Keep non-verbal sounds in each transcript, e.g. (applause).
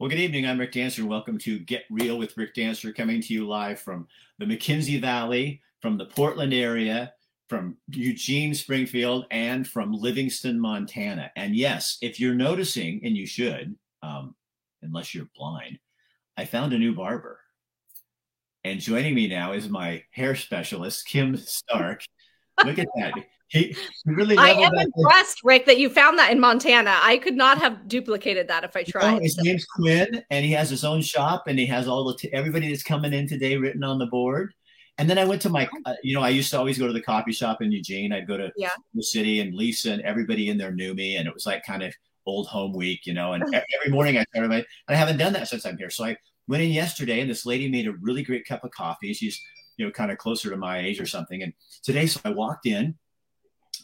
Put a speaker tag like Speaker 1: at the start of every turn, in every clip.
Speaker 1: Well, good evening. I'm Rick Dancer. And welcome to Get Real with Rick Dancer, coming to you live from the McKenzie Valley, from the Portland area, from Eugene, Springfield, and from Livingston, Montana. And yes, if you're noticing, and you should, um, unless you're blind, I found a new barber. And joining me now is my hair specialist, Kim Stark. Look at that. He really
Speaker 2: I am impressed, Rick, that you found that in Montana. I could not have duplicated that if I tried.
Speaker 1: Oh, his so. name's Quinn, and he has his own shop, and he has all the t- everybody that's coming in today written on the board. And then I went to my, uh, you know, I used to always go to the coffee shop in Eugene. I'd go to yeah. the city, and Lisa and everybody in there knew me, and it was like kind of old home week, you know. And every morning I started my, and I haven't done that since I'm here. So I went in yesterday, and this lady made a really great cup of coffee. She's, you know, kind of closer to my age or something. And today, so I walked in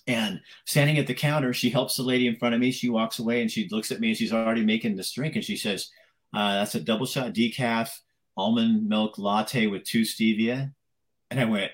Speaker 1: and standing at the counter, she helps the lady in front of me. She walks away and she looks at me and she's already making this drink. And she says, uh, That's a double shot decaf almond milk latte with two stevia. And I went,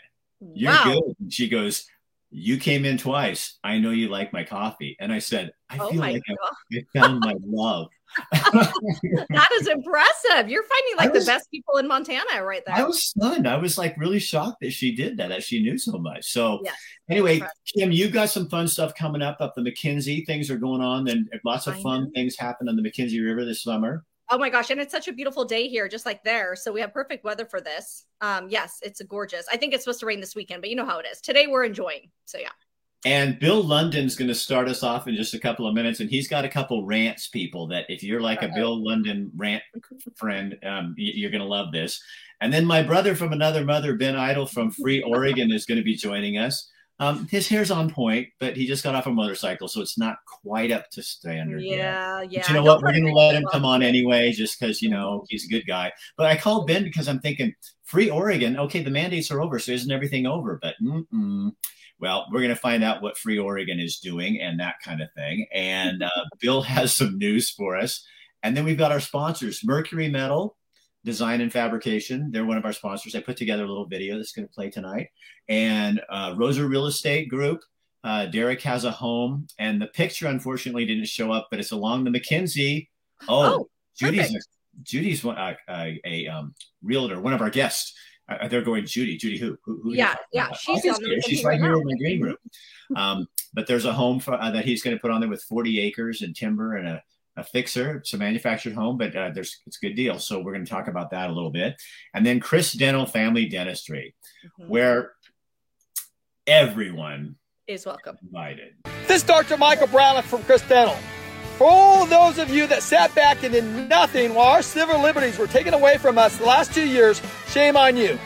Speaker 1: You're wow. good. And she goes, You came in twice. I know you like my coffee. And I said, I oh feel like I, I found my love.
Speaker 2: That is impressive. You're finding like was, the best people in Montana right there.
Speaker 1: I was stunned. I was like really shocked that she did that, that she knew so much. So anyway, Kim, you got some fun stuff coming up up the McKenzie. Things are going on and lots of fun things happen on the McKenzie River this summer.
Speaker 2: Oh my gosh. And it's such a beautiful day here, just like there. So we have perfect weather for this. Um, yes, it's gorgeous. I think it's supposed to rain this weekend, but you know how it is. Today we're enjoying. So yeah.
Speaker 1: And Bill London's going to start us off in just a couple of minutes, and he's got a couple rants, people. That if you're like a Bill London rant friend, um, you're going to love this. And then my brother from another mother, Ben Edtl from Free (laughs) Oregon, is going to be joining us. Um, his hair's on point, but he just got off a motorcycle, so it's not quite up to standard.
Speaker 2: Yeah, yet. yeah.
Speaker 1: But you know what? We're going to let him come on anyway, just because you know he's a good guy. But I called Ben because I'm thinking Free Oregon. Okay, the mandates are over, so isn't everything over? But mm-mm. Well, we're going to find out what Free Oregon is doing and that kind of thing. And uh, (laughs) Bill has some news for us. And then we've got our sponsors, Mercury Metal Design and Fabrication. They're one of our sponsors. I put together a little video that's going to play tonight. And uh, Rosa Real Estate Group. Uh, Derek has a home, and the picture unfortunately didn't show up, but it's along the McKenzie. Oh, oh Judy's a, Judy's a, a, a um, realtor, one of our guests. Uh, they're going Judy. Judy, who? who,
Speaker 2: who yeah, yeah, she's,
Speaker 1: she's right here in my green room. (laughs) Um, but there's a home for, uh, that he's going to put on there with 40 acres and timber and a, a fixer. It's a manufactured home, but uh, there's it's a good deal. So we're going to talk about that a little bit. And then Chris Dental Family Dentistry, mm-hmm. where everyone
Speaker 2: is welcome.
Speaker 1: Invited.
Speaker 3: This is Dr. Michael Brown from Chris Dental. For all those of you that sat back and did nothing while our civil liberties were taken away from us the last two years, shame on you.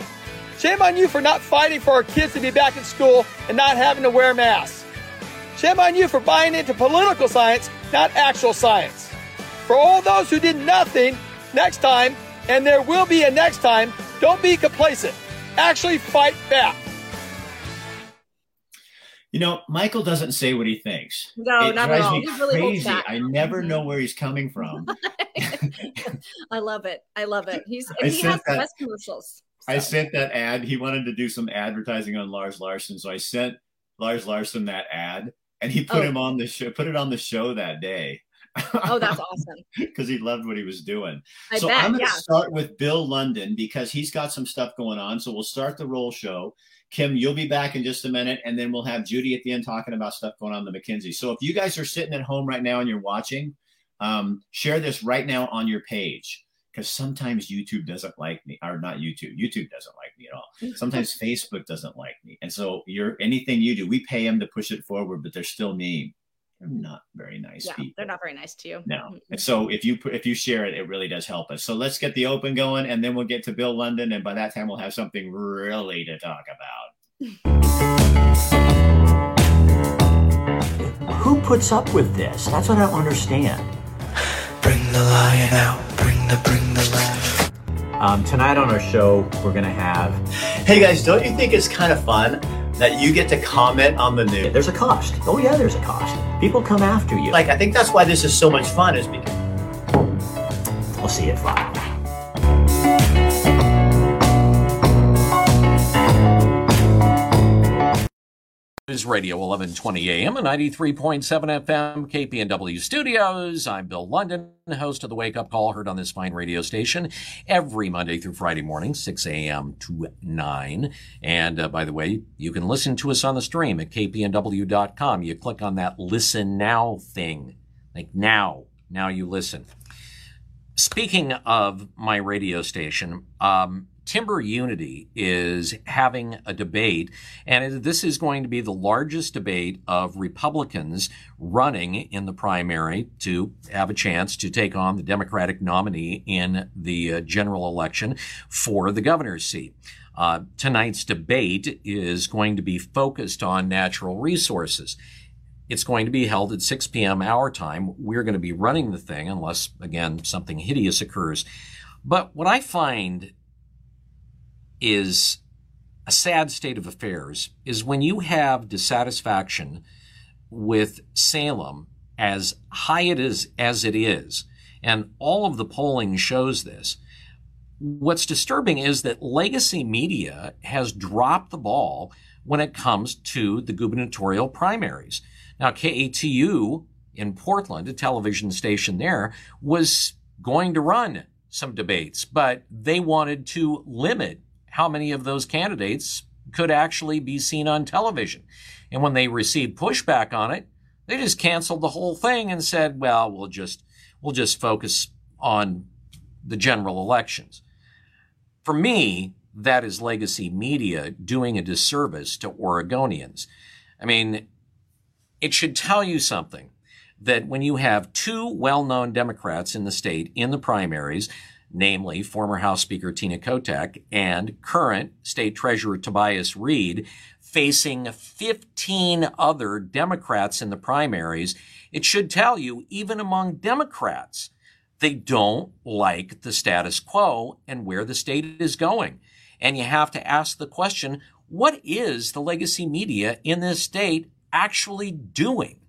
Speaker 3: Shame on you for not fighting for our kids to be back in school and not having to wear masks. Shame on you for buying into political science, not actual science. For all those who did nothing, next time, and there will be a next time, don't be complacent. Actually fight back.
Speaker 1: You know, Michael doesn't say what he thinks.
Speaker 2: No, it not drives at all.
Speaker 1: Me really crazy. I never mm-hmm. know where he's coming from. (laughs)
Speaker 2: I love it. I love it. He's he has that, the best commercials.
Speaker 1: So. I sent that ad. He wanted to do some advertising on Lars Larson, so I sent Lars Larson that ad, and he put oh. him on the show. Put it on the show that day.
Speaker 2: Oh, that's awesome. (laughs)
Speaker 1: Because he loved what he was doing.
Speaker 2: I
Speaker 1: so
Speaker 2: bet,
Speaker 1: I'm going to
Speaker 2: yeah.
Speaker 1: start with Bill London because he's got some stuff going on. So we'll start the roll show. Kim, you'll be back in just a minute, and then we'll have Judy at the end talking about stuff going on in the McKenzie. So if you guys are sitting at home right now and you're watching, um, share this right now on your page because sometimes YouTube doesn't like me, or not YouTube. YouTube doesn't like me at all. Sometimes (laughs) Facebook doesn't like me, and so you're anything you do, we pay them to push it forward, but they're still mean. They're not very nice
Speaker 2: yeah,
Speaker 1: people.
Speaker 2: They're not very nice to you.
Speaker 1: No. Mm-hmm. And so if you if you share it, it really does help us. So let's get the open going, and then we'll get to Bill London, and by that time we'll have something really to talk about.
Speaker 4: Who puts up with this? That's what I don't understand.
Speaker 5: Bring the lion out. Bring the bring the lion.
Speaker 4: Um, tonight on our show, we're gonna have.
Speaker 1: Hey guys, don't you think it's kind of fun? That you get to comment on the news.
Speaker 4: There's a cost. Oh yeah, there's a cost. People come after you.
Speaker 1: Like I think that's why this is so much fun is because
Speaker 4: I'll see you at five.
Speaker 6: News Radio 1120 AM and 93.7 FM KPNW studios. I'm Bill London, host of the Wake Up Call, heard on this fine radio station every Monday through Friday morning, 6 a.m. to 9. And uh, by the way, you can listen to us on the stream at kpnw.com. You click on that listen now thing. Like now, now you listen. Speaking of my radio station, um, Timber Unity is having a debate, and this is going to be the largest debate of Republicans running in the primary to have a chance to take on the Democratic nominee in the uh, general election for the governor's seat. Uh, tonight's debate is going to be focused on natural resources. It's going to be held at 6 p.m. our time. We're going to be running the thing unless, again, something hideous occurs. But what I find is a sad state of affairs is when you have dissatisfaction with Salem as high it is as it is, and all of the polling shows this. What's disturbing is that legacy media has dropped the ball when it comes to the gubernatorial primaries. Now, KATU in Portland, a television station there, was going to run some debates, but they wanted to limit how many of those candidates could actually be seen on television. And when they received pushback on it, they just canceled the whole thing and said, well, we'll just, we'll just focus on the general elections. For me, that is legacy media doing a disservice to Oregonians. I mean, it should tell you something that when you have two well-known Democrats in the state in the primaries, namely former House Speaker Tina Kotek and current State Treasurer Tobias Read, facing 15 other Democrats in the primaries, it should tell you, even among Democrats, they don't like the status quo and where the state is going. And you have to ask the question, what is the legacy media in this state actually doing?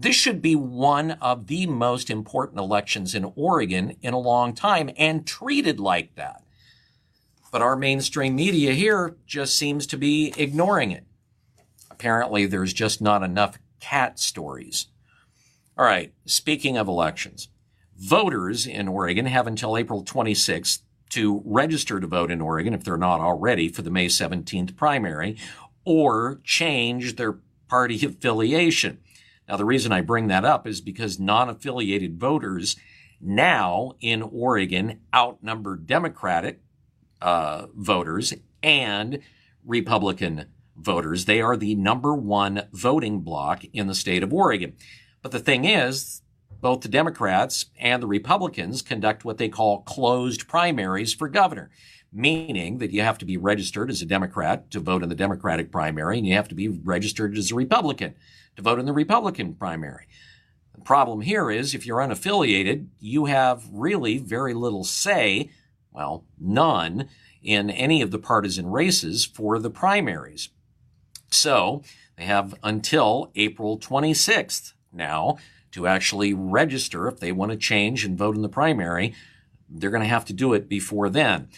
Speaker 6: This should be one of the most important elections in Oregon in a long time and treated like that. But our mainstream media here just seems to be ignoring it. Apparently, there's just not enough cat stories. All right, speaking of elections, voters in Oregon have until April 26th to register to vote in Oregon if they're not already for the May 17th primary or change their party (laughs) affiliation. Now, the reason I bring that up is because non-affiliated voters now in Oregon outnumber Democratic uh, voters and Republican voters. They are the number one voting bloc in the state of Oregon. But the thing is, both the Democrats and the Republicans conduct what they call closed primaries for governor, meaning that you have to be registered as a Democrat to vote in the Democratic primary and you have to be registered as a Republican to vote in the Republican primary. The problem here is if you're unaffiliated, you have really very little say, well, none, in any of the partisan races for the primaries. So they have until April 26th now to actually register if they want to change and vote in the primary. They're going to have to do it before then.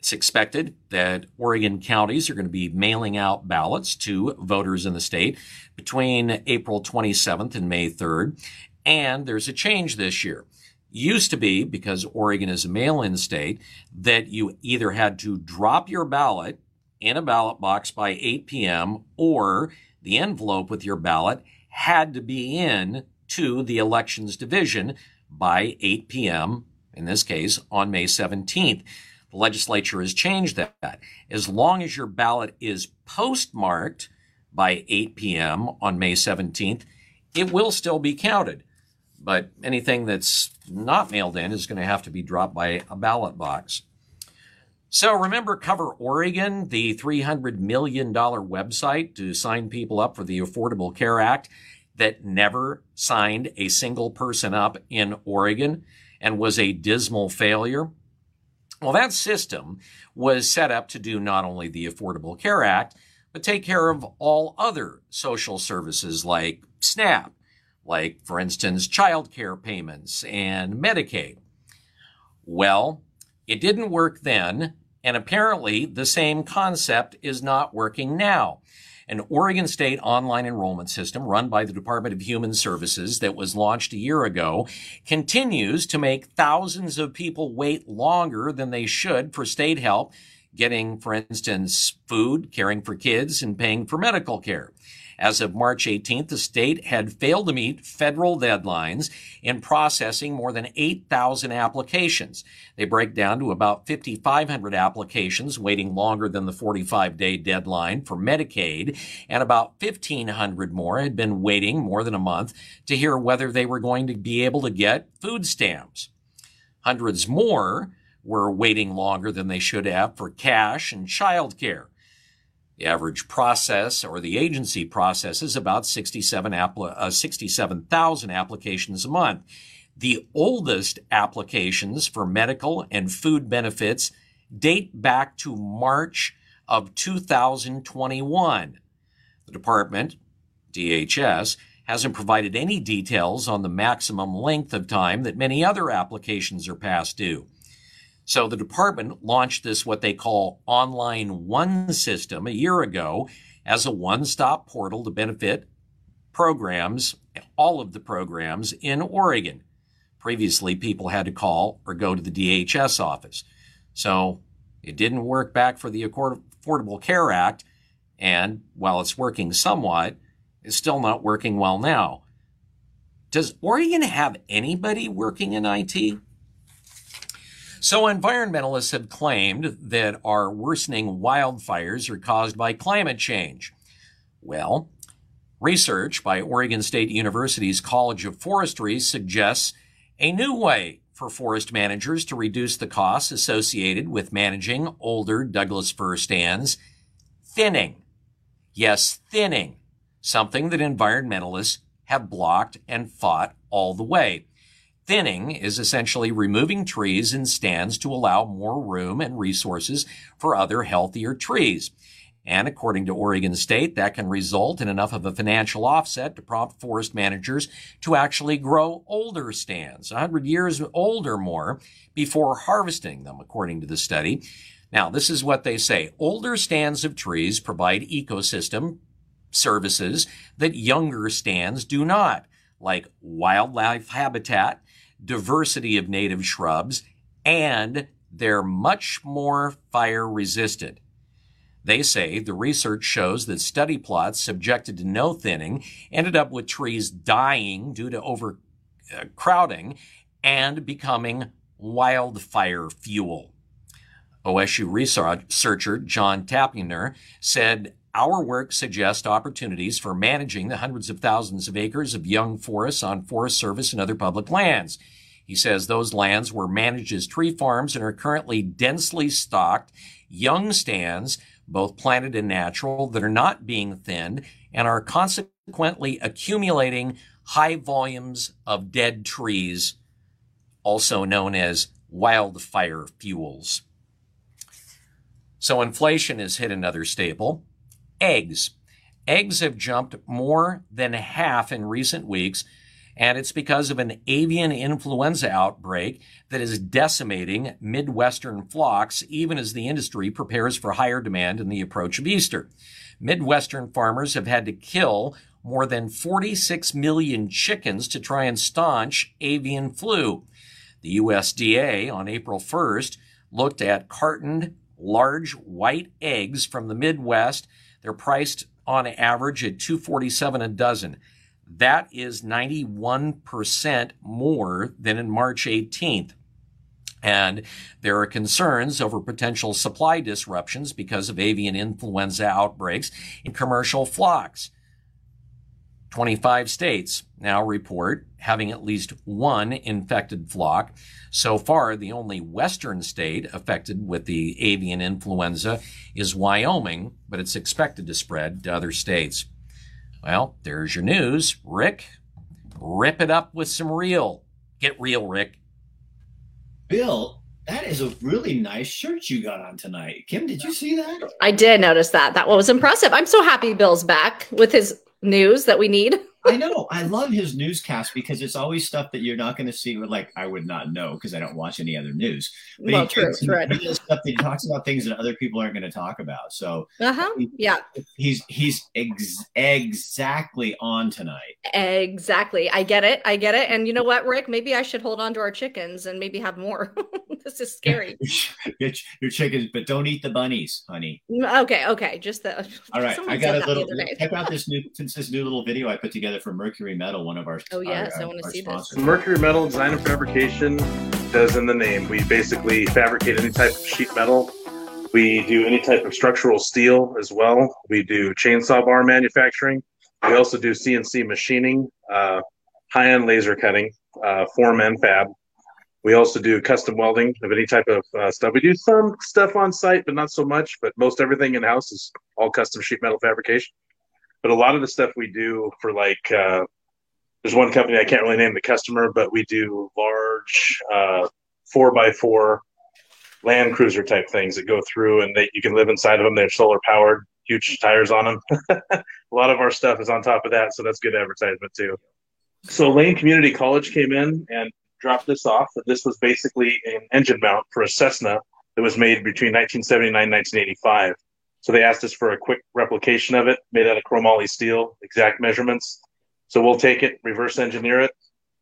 Speaker 6: It's expected that Oregon counties are going to be mailing out ballots to voters in the state between April 27th and May 3rd. And there's a change this year. Used to be, because Oregon is a mail-in state, that you either had to drop your ballot in a ballot box by 8 p.m. or the envelope with your ballot had to be in to the elections division by 8 p.m., in this case, on May 17th. The legislature has changed that. As long as your ballot is postmarked by 8 p.m. on May 17th, it will still be counted. But anything that's not mailed in is going to have to be dropped by a ballot box. So remember Cover Oregon, the $300 million website to sign people up for the Affordable Care Act that never signed a single person up in Oregon and was a dismal failure? Well, that system was set up to do not only the Affordable Care Act, but take care of all other social services like SNAP, like, for instance, child care payments and Medicaid. Well, it didn't work then, and apparently the same concept is not working now. An Oregon State online enrollment system run by the Department of Human Services that was launched a year ago continues to make thousands of people wait longer than they should for state help getting, for instance, food, caring for kids, and paying for medical care. As of March 18th, the state had failed to meet federal deadlines in processing more than 8,000 applications. They break down to about 5,500 applications waiting longer than the 45 day deadline for Medicaid, and about 1,500 more had been waiting more than a month to hear whether they were going to be able to get food stamps. Hundreds more were waiting longer than they should have for cash and child care. The average process or the agency processes about 67 uh, 67,000 applications a month. The oldest applications for medical and food benefits date back to March of 2021. The department, DHS, hasn't provided any details on the maximum length of time that many other applications are past due. So the department launched this, what they call Online One system a year ago as a one stop portal to benefit programs, all of the programs in Oregon. Previously, people had to call or go to the DHS office. So it didn't work back for the Affordable Care Act. And while it's working somewhat, it's still not working well now. Does Oregon have anybody working in IT? So environmentalists have claimed that our worsening wildfires are caused by climate change. Well, research by Oregon State University's College of Forestry suggests a new way for forest managers to reduce the costs associated with managing older Douglas fir stands thinning. Yes, thinning, something that environmentalists have blocked and fought all the way. Thinning is essentially removing trees and stands to allow more room and resources for other healthier trees. And according to Oregon State, that can result in enough of a financial offset to prompt forest managers to actually grow older stands, 100 years old or more, before harvesting them, according to the study. Now, this is what they say. Older stands of trees provide ecosystem services that younger stands do not, like wildlife habitat, diversity of native shrubs, and they're much more fire resistant. They say the research shows that study plots subjected to no thinning ended up with trees dying due to overcrowding uh, and becoming wildfire fuel. OSU researcher John Tappeiner said our work suggests opportunities for managing the hundreds of thousands of acres of young forests on Forest Service and other public lands. He says those lands were managed as tree farms and are currently densely stocked young stands, both planted and natural, that are not being thinned and are consequently accumulating high volumes of dead trees, also known as wildfire fuels. So inflation has hit another staple eggs. Eggs have jumped more than half in recent weeks, and it's because of an avian influenza outbreak that is decimating Midwestern flocks, even as the industry prepares for higher demand in the approach of Easter. Midwestern farmers have had to kill more than 46 million chickens to try and staunch avian flu. The USDA on April 1st looked at cartoned large white eggs from the Midwest they're priced on average at 247 a dozen. That is 91% more than in March 18th. And there are concerns over potential supply disruptions because of avian influenza outbreaks in commercial flocks. 25 states now report having at least one infected flock. So far, the only western state affected with the avian influenza is Wyoming, but it's expected to spread to other states. Well, there's your news. Rick, rip it up with some real. Get real, Rick.
Speaker 1: Bill, that is a really nice shirt you got on tonight. Kim, did you see that?
Speaker 2: I did notice that. That was impressive. I'm so happy Bill's back with his news that we need.
Speaker 1: I know. I love his newscast because it's always stuff that you're not going to see. Like I would not know because I don't watch any other news.
Speaker 2: But well, he, true, true. (laughs)
Speaker 1: He stuff that he talks about things that other people aren't going to talk about. So,
Speaker 2: uh-huh. He, yeah,
Speaker 1: he's he's ex- exactly on tonight.
Speaker 2: Exactly. I get it. I get it. And you know what, Rick? Maybe I should hold on to our chickens and maybe have more. (laughs) this is scary. (laughs)
Speaker 1: your, your chickens, but don't eat the bunnies, honey.
Speaker 2: Mm, okay. Okay. Just the.
Speaker 1: All right. I got a little. Check out this new since this new little video I put together for Mercury Metal, one of our.
Speaker 2: Oh yes, our, I want to see sponsors.
Speaker 7: this. Mercury Metal Design and Fabrication does in the name. We basically fabricate any type of sheet metal. We do any type of structural steel as well. We do chainsaw bar manufacturing. We also do CNC machining, uh, high-end laser cutting, uh, form and fab. We also do custom welding of any type of uh, stuff. We do some stuff on site, but not so much. But most everything in house is all custom sheet metal fabrication. But a lot of the stuff we do for like, uh, there's one company I can't really name the customer, but we do large uh, four by four Land Cruiser type things that go through, and they, you can live inside of them. They're solar powered, huge tires on them. (laughs) a lot of our stuff is on top of that, so that's good advertisement too. So Lane Community College came in and dropped this off. This was basically an engine mount for a Cessna that was made between 1979 and 1985. So they asked us for a quick replication of it, made out of chromoly steel, exact measurements. So we'll take it, reverse engineer it,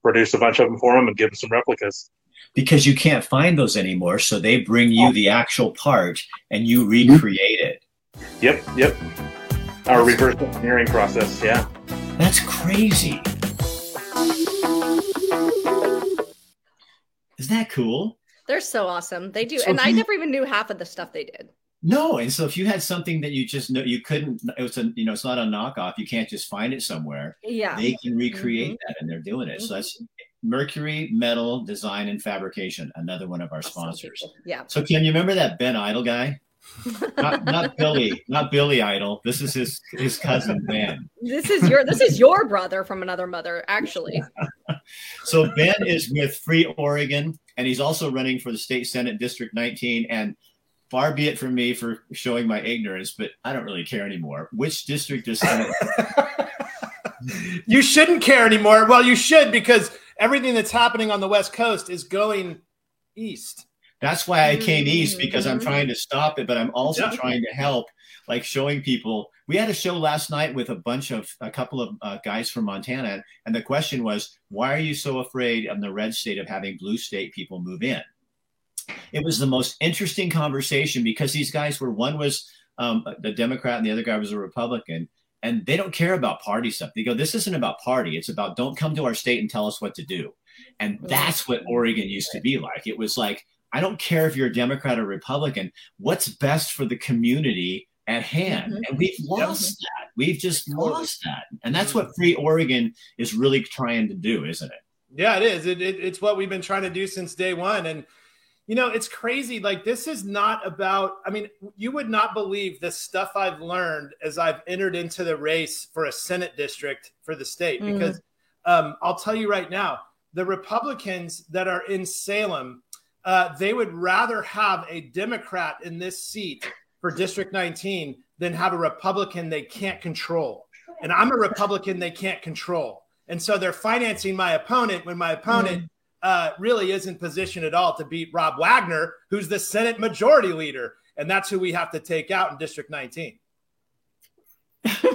Speaker 7: produce a bunch of them for them, and give them some replicas.
Speaker 1: Because you can't find those anymore, so they bring you oh. the actual part and you mm-hmm. recreate it.
Speaker 7: Yep, yep. Our reverse engineering process, yeah.
Speaker 1: That's crazy. Isn't that cool?
Speaker 2: They're so awesome. They do, so and I never even knew half of the stuff they did.
Speaker 1: No, and so if you had something that you just know you couldn't, it was a you know it's not a knockoff. You can't just find it somewhere.
Speaker 2: Yeah,
Speaker 1: they can recreate mm-hmm. that, and they're doing it. Mm-hmm. So that's Mercury Metal Design and Fabrication, another one of our sponsors.
Speaker 2: Yeah.
Speaker 1: So can you remember that Ben Edtl guy? not, not Billy, not Billy Idol. This is his his cousin Ben.
Speaker 2: This is your this is your brother from another mother, actually. (laughs)
Speaker 1: so Ben is with Free Oregon, and he's also running for the state senate, District 19, and far be it from me for showing my ignorance, but I don't really care anymore. Which district is (laughs) Senate?
Speaker 8: you shouldn't care anymore. Well, you should because everything that's happening on the West Coast is going east.
Speaker 1: That's why I came east because I'm trying to stop it, but I'm also yeah. trying to help, like showing people. We had a show last night with a bunch of a couple of uh, guys from Montana, and the question was, why are you so afraid of the red state of having blue state people move in? It was the most interesting conversation because these guys were one was um, the Democrat and the other guy was a Republican, and they don't care about party stuff. They go, "This isn't about party; it's about don't come to our state and tell us what to do." And that's what Oregon used to be like. It was like, I don't care if you're a Democrat or Republican. What's best for the community at hand? Mm-hmm. And we've lost that. We've just lost that. And that's what Free Oregon is really trying to do, isn't it?
Speaker 8: Yeah, it is. It, it, it's what we've been trying to do since day one. And you know, it's crazy. Like, this is not about, I mean, you would not believe the stuff I've learned as I've entered into the race for a Senate district for the state. Mm. Because um, I'll tell you right now, the Republicans that are in Salem, uh, they would rather have a Democrat in this seat for District 19 than have a Republican they can't control. And I'm a Republican they can't control. And so they're financing my opponent when my opponent mm uh, really isn't positioned at all to beat Rob Wagner, who's the Senate Majority Leader, and that's who we have to take out in District 19.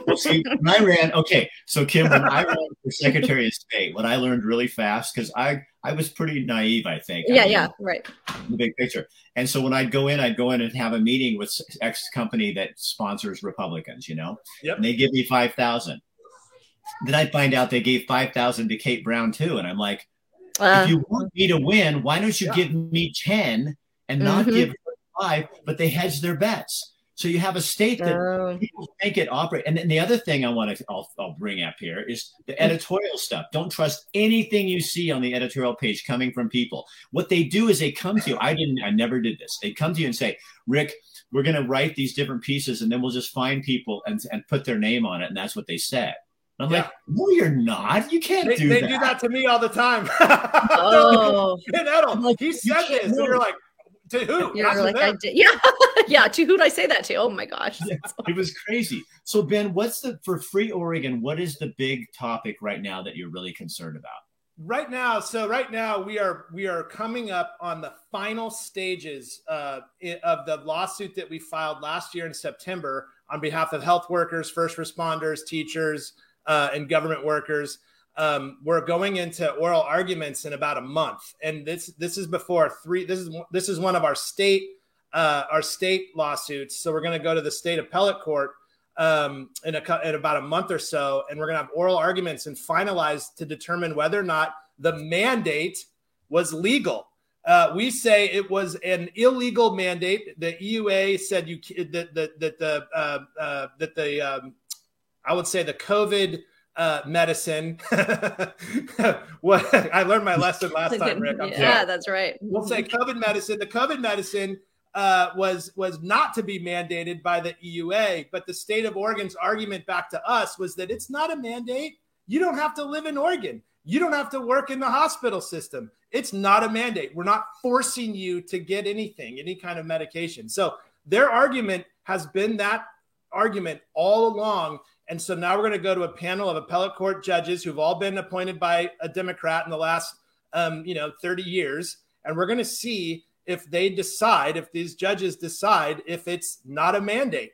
Speaker 1: well, see, when I ran, okay, so Kim, when I ran for Secretary of State, what I learned really fast because I I was pretty naive, I think.
Speaker 2: Yeah,
Speaker 1: I
Speaker 2: yeah, right.
Speaker 1: The big picture, and so when I'd go in, I'd go in and have a meeting with X company that sponsors Republicans, you know,
Speaker 8: yep.
Speaker 1: and they give me five thousand. Then I find out they gave five thousand to Kate Brown too, and I'm like, uh, if you want me to win, why don't you yeah. give me 10 and not mm-hmm. give five, but they hedge their bets. So you have a state that uh, people make it operate. And then the other thing I want to I'll, I'll bring up here is the editorial stuff. Don't trust anything you see on the editorial page coming from people. What they do is they come to you. I didn't. I never did this. They come to you and say, "Rick, we're going to write these different pieces, and then we'll just find people and and put their name on it." And that's what they said. I'm yeah. like, no, you're not. You can't
Speaker 8: they,
Speaker 1: do
Speaker 8: they
Speaker 1: that.
Speaker 8: do that to me all the time. (laughs) (laughs) oh, (laughs) Ben Edtl, like, he said this, and you're like, To who?
Speaker 2: You're like, I did. Yeah, yeah. To who'd I say that to? Oh my gosh,
Speaker 1: yeah, it was crazy. So Ben, what's the for Free Oregon? What is the big topic right now that you're really concerned about?
Speaker 8: Right now, so right now we are we are coming up on the final stages uh, of the lawsuit that we filed last year in September on behalf of health workers, first responders, teachers, uh, and government workers. Um, we're going into oral arguments in about a month, and this this is before three. This is this is one of our state uh, our state lawsuits. So we're going to go to the state appellate court um, in, a, in about a month or so, and we're going to have oral arguments and finalize to determine whether or not the mandate was legal. Uh, we say it was an illegal mandate. The EUA said you that that, that the uh, uh, that the um, I would say the COVID uh, medicine. (laughs) what I learned my lesson last time, Rick.
Speaker 2: I'm yeah, sorry. that's right.
Speaker 8: We'll say COVID medicine. The COVID medicine uh, was was not to be mandated by the EUA, but the state of Oregon's argument back to us was that it's not a mandate. You don't have to live in Oregon. You don't have to work in the hospital system. It's not a mandate. We're not forcing you to get anything, any kind of medication. So their argument has been that argument all along. And so now we're going to go to a panel of appellate court judges who've all been appointed by a Democrat in the last, um, you know, 30 years. And we're going to see if they decide, if these judges decide if it's not a mandate,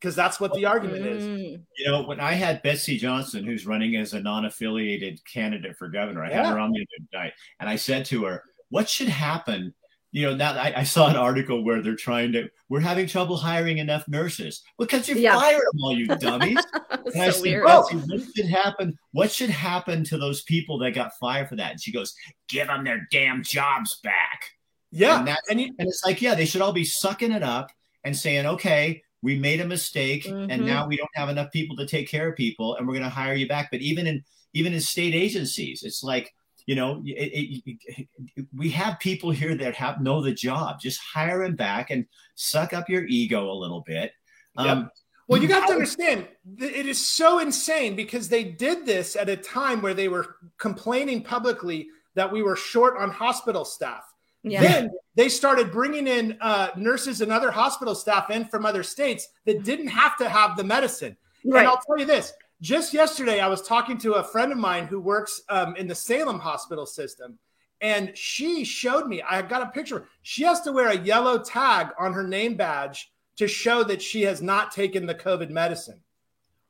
Speaker 8: because that's what the argument is.
Speaker 1: Mm. You know, when I had Betsy Johnson, who's running as a non affiliated candidate for governor, I yeah. had her on the other night, and I said to her, What should happen you know, now I, I, saw an article where they're trying to, we're having trouble hiring enough nurses because you yeah. fired them all, you (laughs) dummies. and so I said, weird. what should happen? What should happen to those people that got fired for that? And she goes, give them their damn jobs back.
Speaker 8: Yeah.
Speaker 1: And,
Speaker 8: and,
Speaker 1: you, and it's like, yeah, they should all be sucking it up and saying, okay, we made a mistake mm-hmm. and now we don't have enough people to take care of people and we're going to hire you back. But even in, even in state agencies, it's like, you know, it, it, it, we have people here that have know the job. Just hire them back and suck up your ego a little bit.
Speaker 8: Yep. Um, well, you got to understand, it is so insane because they did this at a time where they were complaining publicly that we were short on hospital staff. Yeah. Then they started bringing in uh, nurses and other hospital staff in from other states that didn't have to have the medicine. Right. And I'll tell you this just yesterday, I was talking to a friend of mine who works um, in the Salem hospital system, and she showed me. I got a picture. She has to wear a yellow tag on her name badge to show that she has not taken the COVID medicine.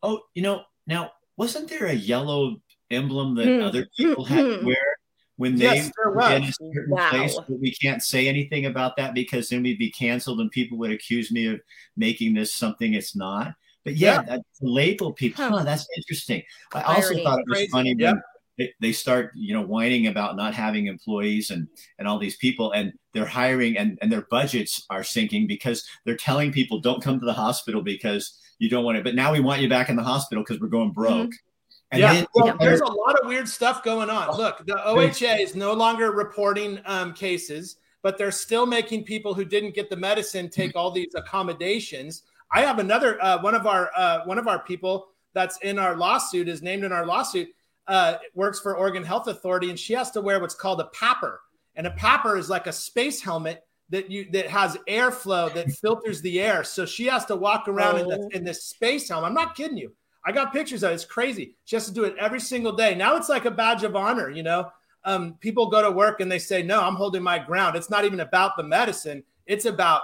Speaker 1: Oh, you know, now wasn't there a yellow emblem that mm. other people had to hmm. wear when they yes, were in a certain wow. place? But we can't say anything about that because then we'd be canceled and people would accuse me of making this something it's not. But yeah, yeah. label people. Huh, that's interesting. I also thought it was Crazy. funny yep. when they, they start, you know, whining about not having employees and and all these people, and they're hiring and and their budgets are sinking because they're telling people don't come to the hospital because you don't want it. But now we want you back in the hospital because we're going broke. Mm-hmm.
Speaker 8: And yeah, then, well, there's a lot of weird stuff going on. Look, the OHA is no longer reporting um, cases, but they're still making people who didn't get the medicine take all these accommodations. I have another uh, one of our uh, one of our people that's in our lawsuit is named in our lawsuit uh, works for Oregon Health Authority, and she has to wear what's called a PAPR, and a PAPR is like a space helmet that you that has airflow that filters the air. So she has to walk around oh. in, the, oh. in this space helmet. I'm not kidding you. I got pictures of it. It's crazy. She has to do it every single day. Now it's like a badge of honor, you know. Um, people go to work and they say, "No, I'm holding my ground." It's not even about the medicine. It's about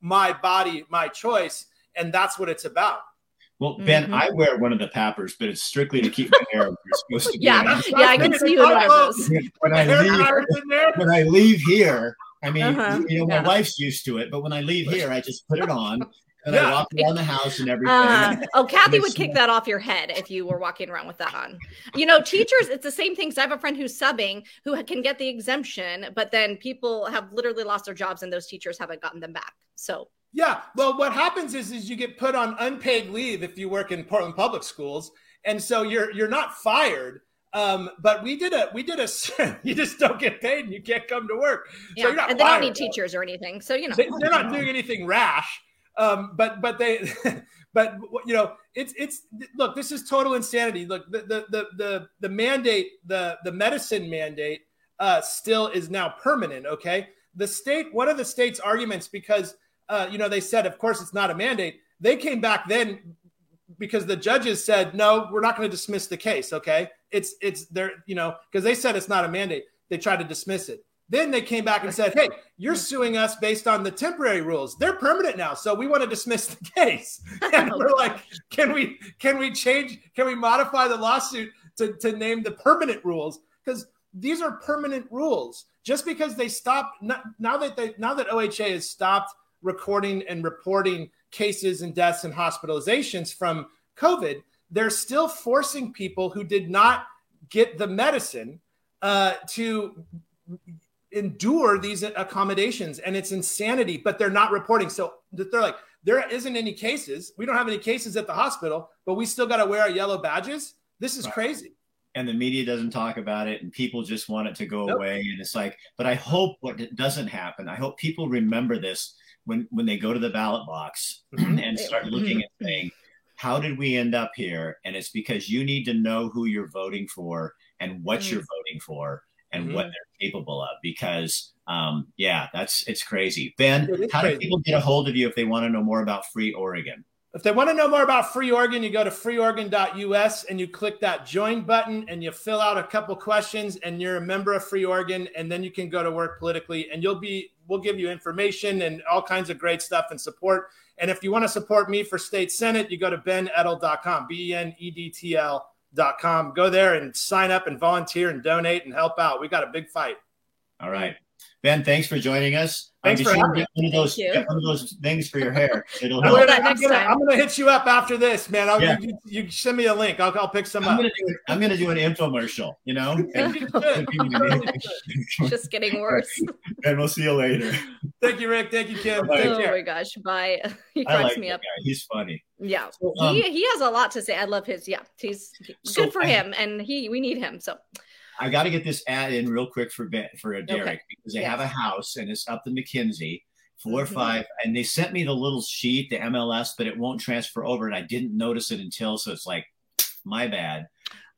Speaker 8: my body, my choice and that's what it's about.
Speaker 1: Well, Ben, mm-hmm. I wear one of the PAPRs, but it's strictly to keep my hair where it's supposed to be.
Speaker 2: yeah, yeah, I can see you in those.
Speaker 1: When I leave, when I leave here, I mean, uh-huh. you know, my yeah. wife's used to it, but when I leave here, I just put it on (laughs) and yeah. I walk around the house and everything. Uh,
Speaker 2: oh, Kathy would kick that off your head if you were walking around with that on. You know, teachers, it's the same thing. So I have a friend who's subbing who can get the exemption, but then people have literally lost their jobs and those teachers haven't gotten them back. So
Speaker 8: yeah. Well, what happens is is you get put on unpaid leave if you work in Portland public schools, and so you're you're not fired. Um, but we did a we did a (laughs) you just don't get paid and you can't come to work.
Speaker 2: Yeah, so and they don't need teachers or anything. So you know
Speaker 8: they, are not doing anything rash. Um, but but they (laughs) but you know it's it's look this is total insanity. Look the the the the, the mandate the the medicine mandate uh, still is now permanent. Okay, the state, one of the state's arguments, because uh, you know they said, of course, it's not a mandate. They came back then because the judges said, no, we're not going to dismiss the case. Okay, it's it's there, you know, because they said it's not a mandate. They tried to dismiss it. Then they came back and said, "Hey, you're suing us based on the temporary rules. They're permanent now, so we want to dismiss the case." (laughs) And we're like, "Can we can we change? Can we modify the lawsuit to to name the permanent rules? Because these are permanent rules. Just because they stop now that they now that OHA has stopped recording and reporting cases and deaths and hospitalizations from COVID, they're still forcing people who did not get the medicine uh, to endure these accommodations and it's insanity but they're not reporting. So they're like there isn't any cases. We don't have any cases at the hospital but we still got to wear our yellow badges? This is right. crazy.
Speaker 1: And the media doesn't talk about it and people just want it to go nope. away. And it's like but i hope what doesn't happen. I hope people remember this when when they go to the ballot box (clears throat) mm-hmm. and start looking at saying how did we end up here and it's because you need to know who you're voting for and what mm-hmm. you're voting for and mm-hmm. what they're capable of because um, yeah that's it's crazy ben how crazy. do people get a hold of you if they want to know more about free oregon
Speaker 8: if they want to know more about Free Oregon, you go to freeoregon.us and you click that join button and you fill out a couple questions and you're a member of Free Oregon and then you can go to work politically and you'll be we'll give you information and all kinds of great stuff and support. And if you want to support me for state senate, you go to benedtl.com, b e n e d t l.com. Go there and sign up and volunteer and donate and help out. We got a big fight.
Speaker 1: All right. Ben, thanks for joining us.
Speaker 8: Thanks um, for having
Speaker 1: get one of those get one of those things for your hair. (laughs)
Speaker 8: It'll help. I'm, gonna, I'm, gonna, I'm gonna, hit you up after this, man. I'll, yeah. you, you, send me a link. I'll, I'll pick some
Speaker 1: I'm
Speaker 8: up.
Speaker 1: Gonna do, I'm gonna do an infomercial. You know, (laughs) (laughs)
Speaker 2: just getting worse.
Speaker 1: and we'll see you later.
Speaker 8: Thank you, Rick. Thank you, Kim.
Speaker 2: oh my gosh, bye. He cracks like me up.
Speaker 1: Guy. He's funny.
Speaker 2: Yeah, so, um, he he has a lot to say. I love his. Yeah, he's so good for I, him, and he we need him. So
Speaker 1: I got to get this ad in real quick for for Derek okay. because they yes. have a house and it's up in McKenzie, 4 or mm-hmm. five, and they sent me the little sheet, the MLS, but it won't transfer over, and I didn't notice it until. So it's like, my bad.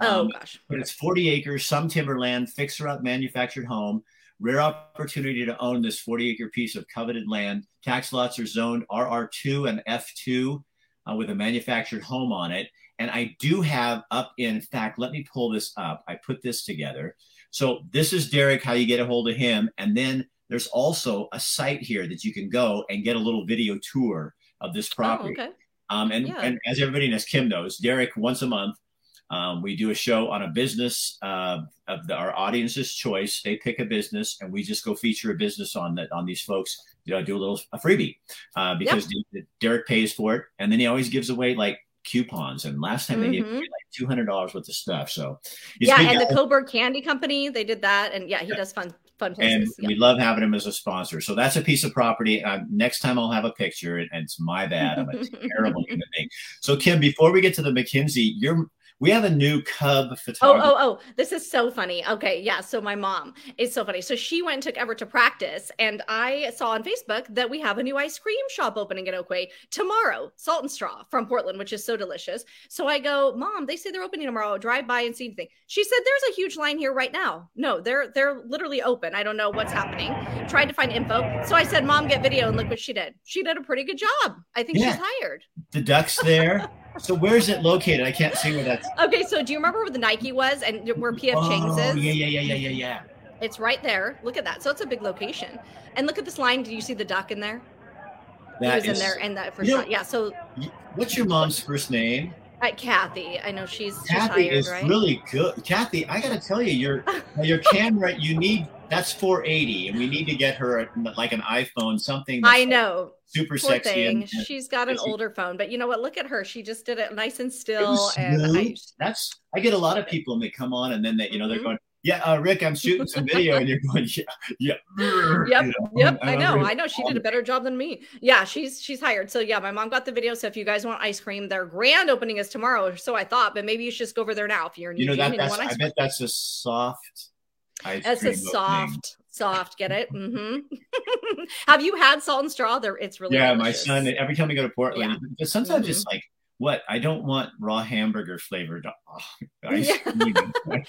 Speaker 2: Oh um, gosh.
Speaker 1: But it's 40 acres, some timberland, fixer up manufactured home. Rare opportunity to own this 40 acre piece of coveted land. Tax lots are zoned RR2 and F2 uh, with a manufactured home on it. And I do have up, in fact, let me pull this up. I put this together. So this is Derek, how you get a hold of him. And then there's also a site here that you can go and get a little video tour of this oh, property. Oh, okay. Um, and, yeah. and as everybody knows, Kim knows, Derek, once a month, um, we do a show on a business uh, of the, our audience's choice. They pick a business, and we just go feature a business on that on these folks. You know, do a little a freebie uh, because yep. Derek pays for it, and then he always gives away like coupons. And last time mm-hmm. they gave me like two hundred dollars worth of stuff. So
Speaker 2: yeah, and guy. the Coburg Candy Company they did that, and yeah, he yeah. does fun fun
Speaker 1: places. And yeah. we love having him as a sponsor. So that's a piece of property. Uh, next time I'll have a picture, and it's my bad. I'm a (laughs) terrible human being. So Kim, before we get to the McKenzie, you're we have a new cub photographer.
Speaker 2: Oh, oh, oh, this is so funny. Okay, yeah. So my mom is so funny. So she went and took Everett to practice, and I saw on Facebook that we have a new ice cream shop opening in Oakway tomorrow, Salt and Straw from Portland, which is so delicious. So I go, Mom, they say they're opening tomorrow. I'll drive by and see anything. She said, There's a huge line here right now. No, they're they're literally open. I don't know what's happening. Tried to find info. So I said, Mom, get video, and look what she did. She did a pretty good job. I think yeah. she's hired.
Speaker 1: The duck's there. (laughs) So where's it located? I can't see where that's.
Speaker 2: Okay, so do you remember where the Nike was and where PF oh, Chang's is?
Speaker 1: Yeah, yeah, yeah, yeah, yeah, yeah.
Speaker 2: It's right there. Look at that. So it's a big location. And look at this line. Do you see the duck in there? That he was is, in there and that first you know, Yeah. So
Speaker 1: what's your mom's first name?
Speaker 2: Uh, Kathy. I know she's
Speaker 1: Kathy
Speaker 2: tired,
Speaker 1: is
Speaker 2: right?
Speaker 1: really good. Kathy, I gotta tell you, your (laughs) your camera, you need that's 480, and we need to get her like an iPhone, something.
Speaker 2: I know.
Speaker 1: Super Poor sexy. And,
Speaker 2: and, She's got an she, older phone, but you know what? Look at her. She just did it nice and still. And I,
Speaker 1: that's I get a lot of people and they come on and then they, you know, mm-hmm. they're going, yeah, uh, Rick, I'm shooting some video, and you're going, yeah, yeah, (laughs)
Speaker 2: yep, you know? yep. I know, I know. She did a better job than me. Yeah, she's she's hired. So yeah, my mom got the video. So if you guys want ice cream, their grand opening is tomorrow. So I thought, but maybe you should just go over there now if you're in
Speaker 1: you know
Speaker 2: that.
Speaker 1: That's, I bet that's a soft.
Speaker 2: That's a soft, soft. Get it? Mm-hmm. (laughs) Have you had salt and straw? There, it's really
Speaker 1: yeah.
Speaker 2: Delicious.
Speaker 1: My son, every time we go to Portland, yeah. sometimes mm-hmm. it's like what I don't want raw hamburger flavored oh, ice (laughs) cream. (laughs)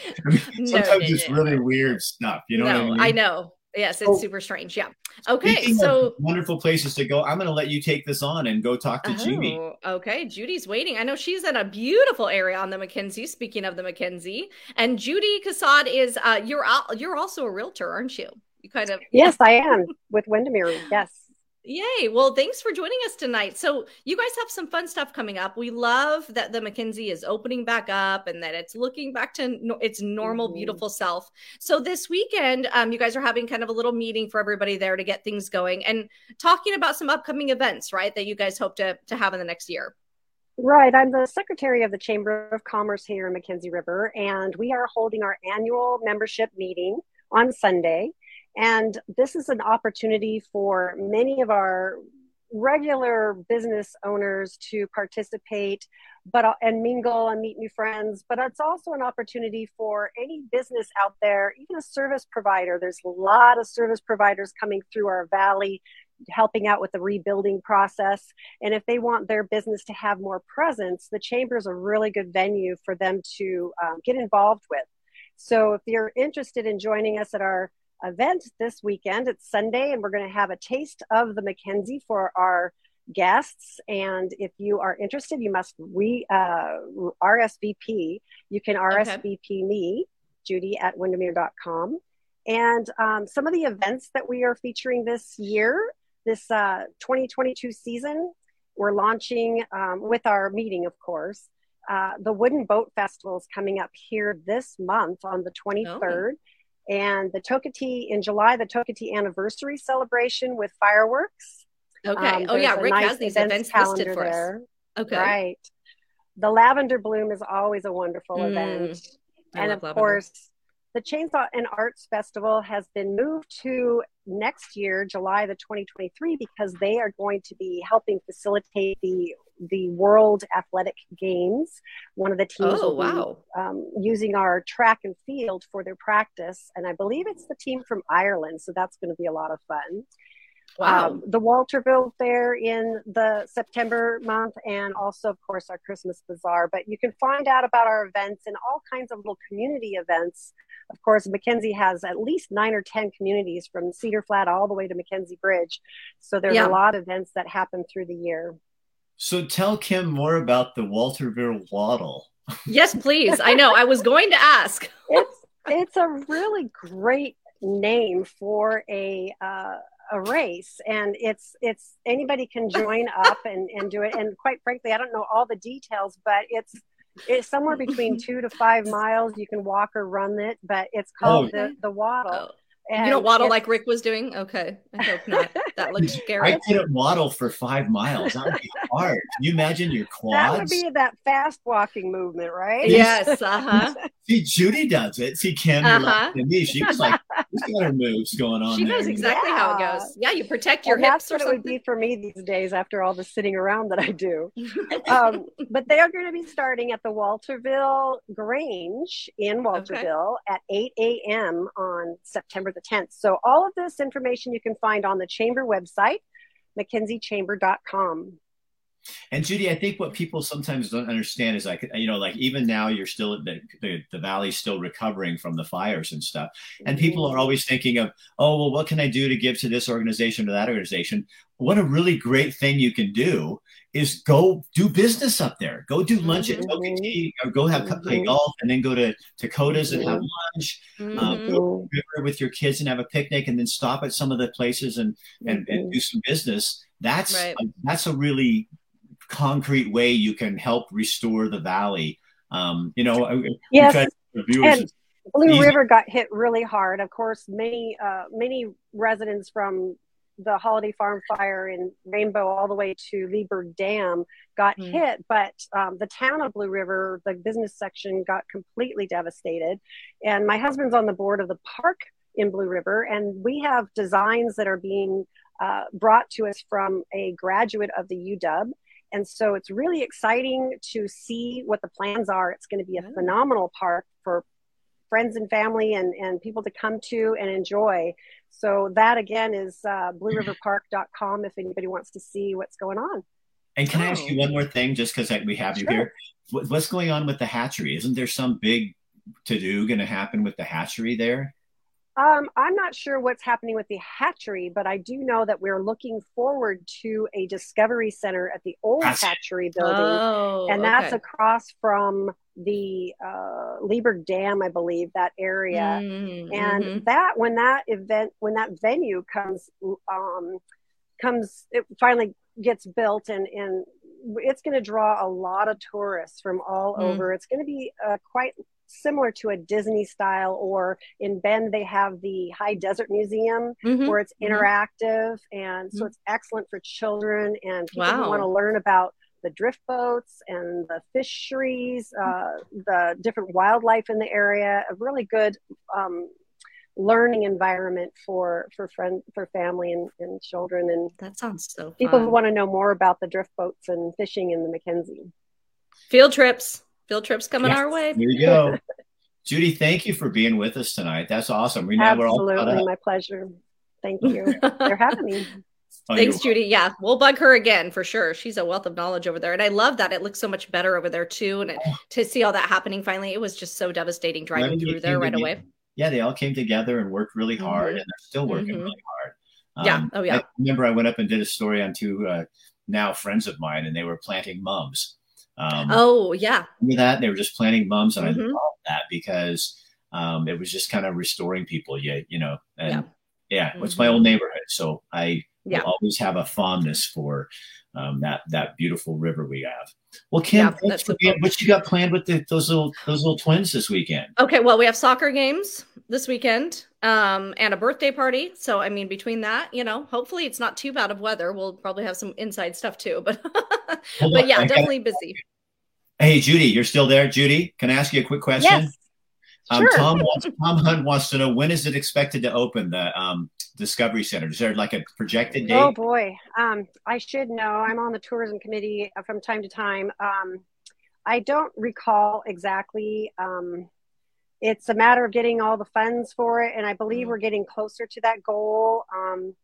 Speaker 1: Sometimes no, no, it's no, really weird stuff. You know
Speaker 2: no,
Speaker 1: I, mean?
Speaker 2: I know. Yes, it's super strange. Yeah. Okay. So
Speaker 1: wonderful places to go. I'm going to let you take this on and go talk to oh, Judy.
Speaker 2: Okay. Judy's waiting. I know she's in a beautiful area on the McKenzie. Speaking of the McKenzie, and Judy Casad is uh, you're you're also a realtor, aren't you? You kind of.
Speaker 9: Yes, I (laughs) am with Windermere. Yes.
Speaker 2: Yay. Well, thanks for joining us tonight. So, you guys have some fun stuff coming up. We love that the McKenzie is opening back up and that it's looking back to no- its normal, mm-hmm. beautiful self. So, this weekend, um, you guys are having kind of a little meeting for everybody there to get things going and talking about some upcoming events, right? That you guys hope to, to have in the next year.
Speaker 9: Right. I'm the secretary of the Chamber of Commerce here in McKenzie River, and we are holding our annual membership meeting on Sunday. And this is an opportunity for many of our regular business owners to participate but and mingle and meet new friends. But it's also an opportunity for any business out there even a service provider. There's a lot of service providers coming through our valley helping out with the rebuilding process. And if they want their business to have more presence the chamber is a really good venue for them to um, get involved with. So if you're interested in joining us at our event this weekend. It's Sunday, and we're going to have a taste of the McKenzie for our guests. And if you are interested, you must re uh, RSVP. You can RSVP okay. me, Judy at windermere.com. And um, some of the events that we are featuring this year, this uh, 2022 season, we're launching um, with our meeting, of course. Uh, the Wooden Boat Festival is coming up here this month on the 23rd. Oh and the Tokatee in July, the Tokatee anniversary celebration with fireworks.
Speaker 2: Okay. Um, oh yeah, Rick nice has these events, events listed for there. us. Okay.
Speaker 9: Right. The Lavender Bloom is always a wonderful mm, event, I and of lavender. course, the Chainsaw and Arts Festival has been moved to next year, July the 2023, because they are going to be helping facilitate the the World Athletic Games. One of the teams oh, will wow. be um, using our track and field for their practice, and I believe it's the team from Ireland, so that's going to be a lot of fun. Wow. Um, the Walterville Fair in the September month, and also, of course, our Christmas Bazaar. But you can find out about our events and all kinds of little community events. Of course, McKenzie has at least nine or 10 communities from Cedar Flat all the way to McKenzie Bridge. So there's yeah. a lot of events that happen through the year.
Speaker 1: So tell Kim more about the Walterville Waddle.
Speaker 2: Yes, please. I know. I was going to ask. (laughs)
Speaker 9: it's it's a really great name for a uh, a race, and it's it's anybody can join up and and do it. And quite frankly, I don't know all the details, but it's it's somewhere between (laughs) two to five miles. You can walk or run it, but it's called oh. the the waddle. Oh.
Speaker 2: And you don't waddle like Rick was doing? Okay. I hope not. That looks (laughs) scary.
Speaker 1: I couldn't waddle for five miles. That would be hard. Can you imagine your quads?
Speaker 9: That would be that fast walking movement, right?
Speaker 2: Yes. Uh-huh. (laughs)
Speaker 1: See, Judy does it. See, Kim, uh-huh. me. She was like, she's got her moves going on.
Speaker 2: She
Speaker 1: there.
Speaker 2: knows exactly yeah. how it goes. Yeah, you protect your well, hips.
Speaker 9: That's what it would be for me these days after all the sitting around that I do. (laughs) um, but they are going to be starting at the Walterville Grange in Walterville okay. at 8 a.m. on September the 10th. So all of this information you can find on the chamber website, mackenziechamber.com.
Speaker 1: And Judy, I think what people sometimes don't understand is like, you know, like even now you're still the, the, the valley's still recovering from the fires and stuff. And people are always thinking of, oh, well, what can I do to give to this organization or that organization? What a really great thing you can do is go do business up there. Go do lunch mm-hmm. at Tokatee or go have mm-hmm. play golf and then go to Dakota's mm-hmm. and have lunch. Mm-hmm. Um, go river with your kids and have a picnic and then stop at some of the places and, and, and mm-hmm. do some business. That's right. that's a really concrete way you can help restore the valley. Um, you know,
Speaker 9: yes. and Blue easy. River got hit really hard. Of course, many uh, many residents from the Holiday Farm fire in Rainbow all the way to Leaburg Dam got mm. hit, but um, the town of Blue River, the business section, got completely devastated. And my husband's on the board of the park in Blue River, and we have designs that are being uh, brought to us from a graduate of the UW and so it's really exciting to see what the plans are. It's going to be a phenomenal park for friends and family and, and people to come to and enjoy. So that again is uh, blueriverpark.com if anybody wants to see what's going on.
Speaker 1: And can oh. I ask you one more thing, just because we have you here? What's going on with the hatchery? Isn't there some big to do going to happen with the hatchery there?
Speaker 9: Um, I'm not sure what's happening with the hatchery, but I do know that we're looking forward to a discovery center at the old hatchery building,
Speaker 2: oh,
Speaker 9: and that's okay. across from the uh, Leaburg Dam, I believe, that area. Mm-hmm. And mm-hmm. that when that event, when that venue comes, um, comes, it finally gets built, and and it's going to draw a lot of tourists from all mm. over. It's going to be uh, quite similar to a Disney style, or in Bend, they have the High Desert Museum mm-hmm. where it's mm-hmm. interactive. Mm-hmm. And so mm-hmm. it's excellent for children and people wow. who want to learn about the drift boats and the fisheries, uh, the different wildlife in the area. A really good um, learning environment for for friend for family and, and children and
Speaker 2: that sounds so
Speaker 9: people who want to know more about the drift boats and fishing in the mackenzie
Speaker 2: field trips field trips coming yes. our way.
Speaker 1: There you go. (laughs) Judy, thank you for being with us tonight. That's awesome.
Speaker 9: We know Absolutely, we're all absolutely my pleasure. Thank you for (laughs) having me.
Speaker 2: Oh, Thanks, Judy. Yeah, we'll bug her again for sure. She's a wealth of knowledge over there, and I love that it looks so much better over there too. And it, to see all that happening finally, it was just so devastating driving through there right away.
Speaker 1: Yeah, they all came together and worked really hard, mm-hmm. and they're still working mm-hmm. really hard.
Speaker 2: Um, yeah. Oh yeah.
Speaker 1: I remember I went up and did a story on two uh, now friends of mine, and they were planting mums
Speaker 2: um, oh yeah,
Speaker 1: that they were just planting mums, and mm-hmm. I love that because um, it was just kind of restoring people. Yeah, you know, and yeah, yeah mm-hmm. it's my old neighborhood, so I yeah. always have a fondness for um, that that beautiful river we have. Well, Kim, yeah, what you got planned with the, those little those little twins this weekend?
Speaker 2: Okay, well, we have soccer games this weekend um, and a birthday party. So, I mean, between that, you know, hopefully it's not too bad of weather. We'll probably have some inside stuff too, but (laughs) but yeah, definitely busy.
Speaker 1: Hey, Judy, you're still there, Judy? Can I ask you a quick question?
Speaker 2: Yes.
Speaker 1: Um, sure. Tom wants, Tom Hunt wants to know when is it expected to open the um, Discovery Center? Is there like a projected date?
Speaker 9: Oh boy, um, I should know. I'm on the tourism committee from time to time. Um, I don't recall exactly. Um, it's a matter of getting all the funds for it, and I believe mm. we're getting closer to that goal. Um,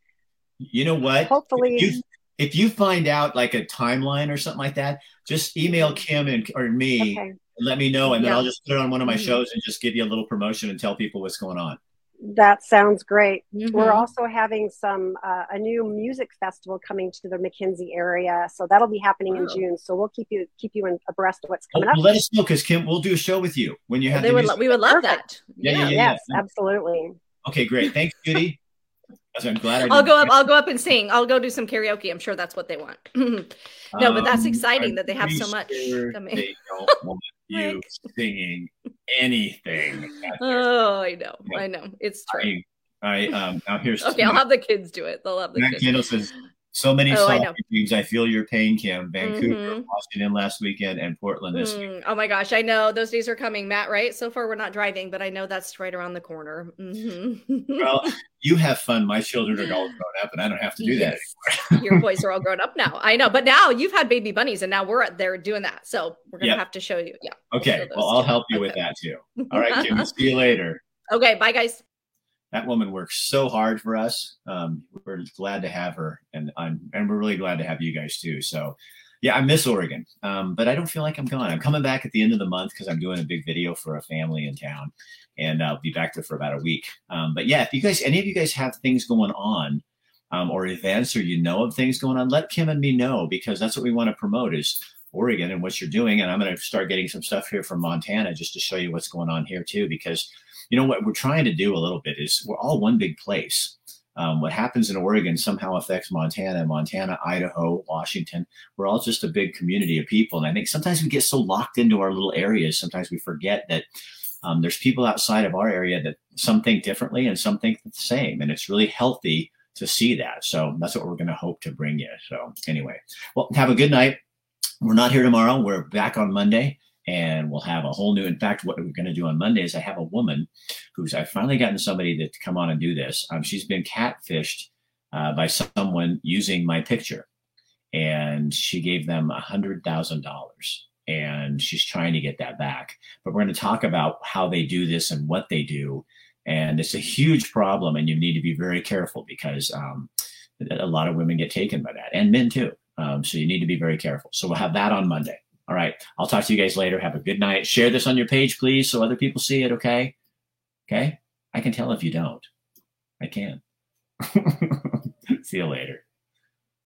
Speaker 1: you know what?
Speaker 9: Hopefully,
Speaker 1: if you, if you, find out like a timeline or something like that, just email Kim and or me okay. And let me know, and then yeah. I'll just put it on one of my mm-hmm. shows and just give you a little promotion and tell people what's going on.
Speaker 9: That sounds great. Mm-hmm. We're also having some uh, a new music festival coming to the McKenzie area, so that'll be happening in June. So we'll keep you keep you in, abreast of what's coming
Speaker 1: well,
Speaker 9: up.
Speaker 1: Let us know because Kim, we'll do a show with you when you have.
Speaker 2: They would, we would love Perfect.
Speaker 1: that. Yeah, yeah, yeah,
Speaker 9: yes, yeah. absolutely.
Speaker 1: Okay, great. Thanks, Judy. (laughs) I'm glad
Speaker 2: I will go up. I'll go up and sing. I'll go do some karaoke. I'm sure that's what they want. (laughs) no, but that's um, exciting that they have so much
Speaker 1: sure (laughs) you (laughs) singing anything.
Speaker 2: Oh, I know. I know. It's true.
Speaker 1: I um now here's (laughs)
Speaker 2: okay. I'll have the kids do it. They'll have the
Speaker 1: Matt
Speaker 2: kids.
Speaker 1: Says so many oh, soccer teams. I feel your pain, Kim. Vancouver, mm-hmm. Washington last weekend, and Portland this mm. week.
Speaker 2: Oh my gosh, I know those days are coming, Matt. Right? So far, we're not driving, but I know that's right around the corner. Mm-hmm.
Speaker 1: well, (laughs) you have fun. My children are all grown up, and I don't have to do yes.
Speaker 2: that anymore. (laughs) Your boys are all grown up now. I know, but now you've had baby bunnies, and now we're there doing that. So we're gonna yep. have to show you. Yeah.
Speaker 1: Okay. We'll, well I'll help you okay. with that too. All right, (laughs) Kim. see you later.
Speaker 2: Okay. Bye, guys
Speaker 1: that woman works so hard for us. Um, we're glad to have her, and I'm and we're really glad to have you guys too. So, yeah, I miss Oregon, um, but I don't feel like I'm gone. I'm coming back at the end of the month because I'm doing a big video for a family in town, and I'll be back there for about a week. Um, but yeah, if you guys, any of you guys have things going on, um, or events, or you know of things going on, let Kim and me know because that's what we want to promote is Oregon and what you're doing. And I'm going to start getting some stuff here from Montana just to show you what's going on here too, because you know what we're trying to do a little bit is we're all one big place. Um, what happens in Oregon somehow affects Montana, Montana, Idaho, Washington. We're all just a big community of people. And I think sometimes we get so locked into our little areas, sometimes we forget that um, there's people outside of our area that some think differently and some think the same. And it's really healthy to see that. So that's what we're going to hope to bring you. So, anyway, well, have a good night. We're not here tomorrow. We're back on Monday and we'll have a whole new. In fact, what we're going to do on Monday is I have a woman who's I've finally gotten somebody to come on and do this. Um, she's been catfished uh, by someone using my picture, and she gave them a hundred thousand dollars, and she's trying to get that back. But we're going to talk about how they do this and what they do, and it's a huge problem, and you need to be very careful because um, a lot of women get taken by that, and men too. Um, so you need to be very careful. So we'll have that on Monday. All right. I'll talk to you guys later. Have a good night. Share this on your page, please, so other people see it. Okay. Okay. I can tell if you don't. I can. (laughs) See you later.